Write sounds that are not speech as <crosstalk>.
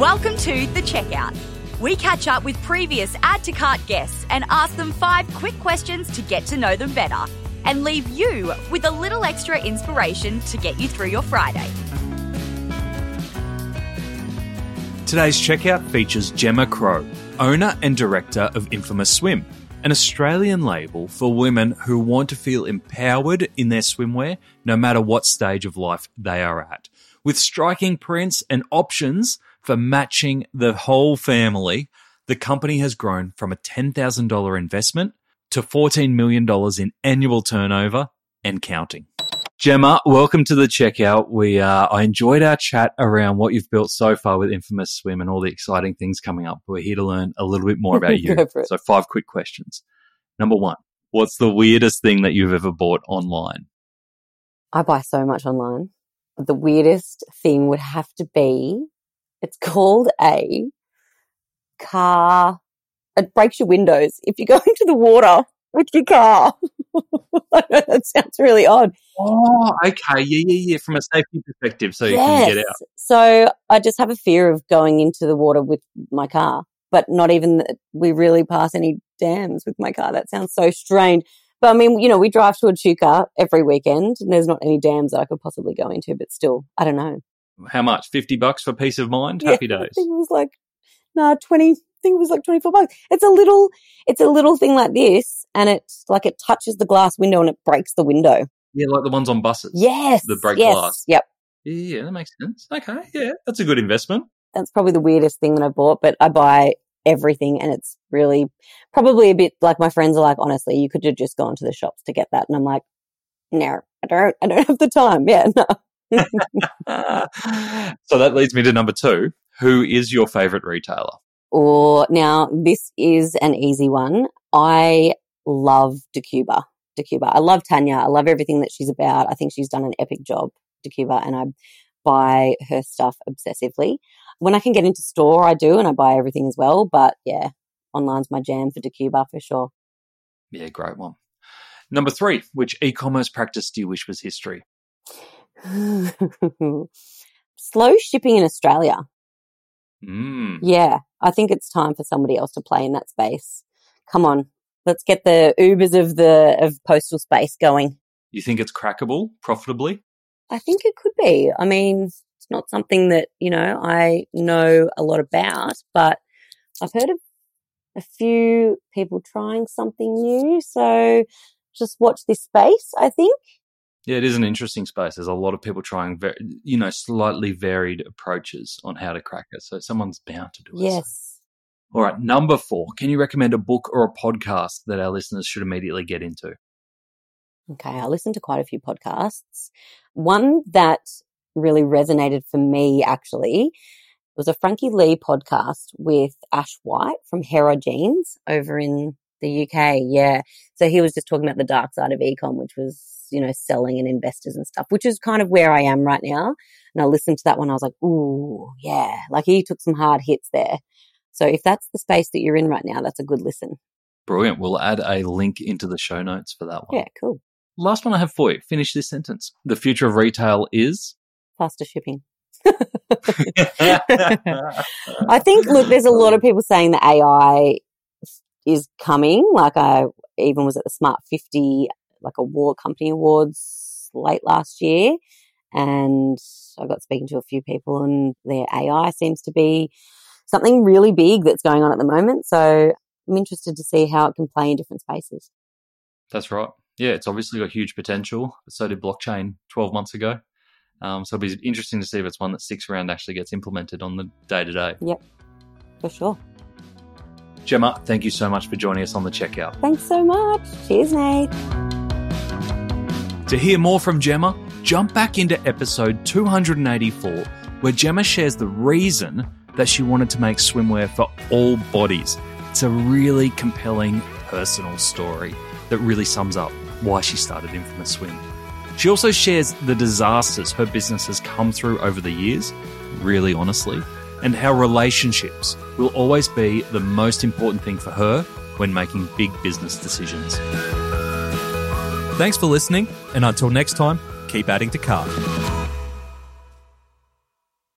Welcome to The Checkout. We catch up with previous Add to Cart guests and ask them five quick questions to get to know them better and leave you with a little extra inspiration to get you through your Friday. Today's checkout features Gemma Crowe, owner and director of Infamous Swim, an Australian label for women who want to feel empowered in their swimwear no matter what stage of life they are at. With striking prints and options for matching the whole family, the company has grown from a $10,000 investment to $14 million in annual turnover and counting. Gemma, welcome to the checkout. We uh, I enjoyed our chat around what you've built so far with Infamous Swim and all the exciting things coming up. We're here to learn a little bit more about <laughs> you. so, five quick questions. Number one, what's the weirdest thing that you've ever bought online? I buy so much online. The weirdest thing would have to be it's called a car. It breaks your windows if you go <laughs> into the water with your car. <laughs> that sounds really odd. Oh, okay. Yeah, yeah, yeah. From a safety perspective, so you Yes. can get out. So I just have a fear of going into the water with my car, but not even that we really pass any dams with my car. That sounds so strange. But I mean, you know, we drive to Echuca every weekend and there's not any dams that I could possibly go into, but still, I don't know. How much? 50 bucks for peace of mind? Yeah, Happy I days. think it was like, no, 20, I think it was like 24 bucks. It's a little, it's a little thing like this and it's like it touches the glass window and it breaks the window. Yeah, like the ones on buses. Yes. The break yes, glass. Yep. Yeah, yeah, that makes sense. Okay, yeah, that's a good investment. That's probably the weirdest thing that I bought, but I buy everything and it's really probably a bit like my friends are like, honestly, you could have just gone to the shops to get that. And I'm like, no, I don't, I don't <laughs> have the time. Yeah, no. <laughs> so that leads me to number two. Who is your favorite retailer? Or now this is an easy one. I love Decjuba. Decjuba. I love Tanya. I love everything that she's about. I think she's done an epic job, Decjuba, and I buy her stuff obsessively. When I can get into store, I do, and I buy everything as well. But yeah, online's my jam for Decjuba for sure. Yeah, great one. Number three, which e-commerce practice do you wish was history? <laughs> Slow shipping in Australia. Mm. Yeah, I think it's time for somebody else to play in that space. Come on, let's get the Ubers of the of postal space going. You think it's crackable profitably? I think it could be. I mean, it's not something that you know I know a lot about, but I've heard of a few people trying something new. So just watch this space. I think. Yeah, it is an interesting space. There's a lot of people trying, very, you know, slightly varied approaches on how to crack it. So someone's bound to do it. Yes. All right, number four. Can you recommend a book or a podcast that our listeners should immediately get into? Okay, I listened to quite a few podcasts. One that really resonated for me actually was a Frankie Lee podcast with Ash White from Hera Jeans over in the UK. Yeah. So he was just talking about the dark side of ecom, which was, you know, selling and investors and stuff, which is kind of where I am right now. And I listened to that one. I was like, ooh, yeah. Like he took some hard hits there. So if that's the space that you're in right now, that's a good listen. Brilliant. We'll add a link into the show notes for that one. Yeah, cool. Last one I have for you. Finish this sentence. The future of retail is. Faster shipping. <laughs> <laughs> I think, look, there's a lot of people saying that AI is coming. Like I even was at the Smart 50, like award company awards late last year. And I got speaking to a few people and their AI seems to be something really big that's going on at the moment. So I'm interested to see how it can play in different spaces. That's right. Yeah, it's obviously got huge potential. So did blockchain 12 months ago. Um, so it'll be interesting to see if it's one that sticks around actually gets implemented on the day to day. Yep, for sure. Gemma, thank you so much for joining us on the checkout. Thanks so much. Cheers, Nate. To hear more from Gemma, jump back into episode 284, where Gemma shares the reason that she wanted to make swimwear for all bodies. It's a really compelling personal story that really sums up why she started Infamous Swim. She also shares the disasters her business has come through over the years, really honestly, and how relationships will always be the most important thing for her when making big business decisions. Thanks for listening, and until next time, keep adding to cart.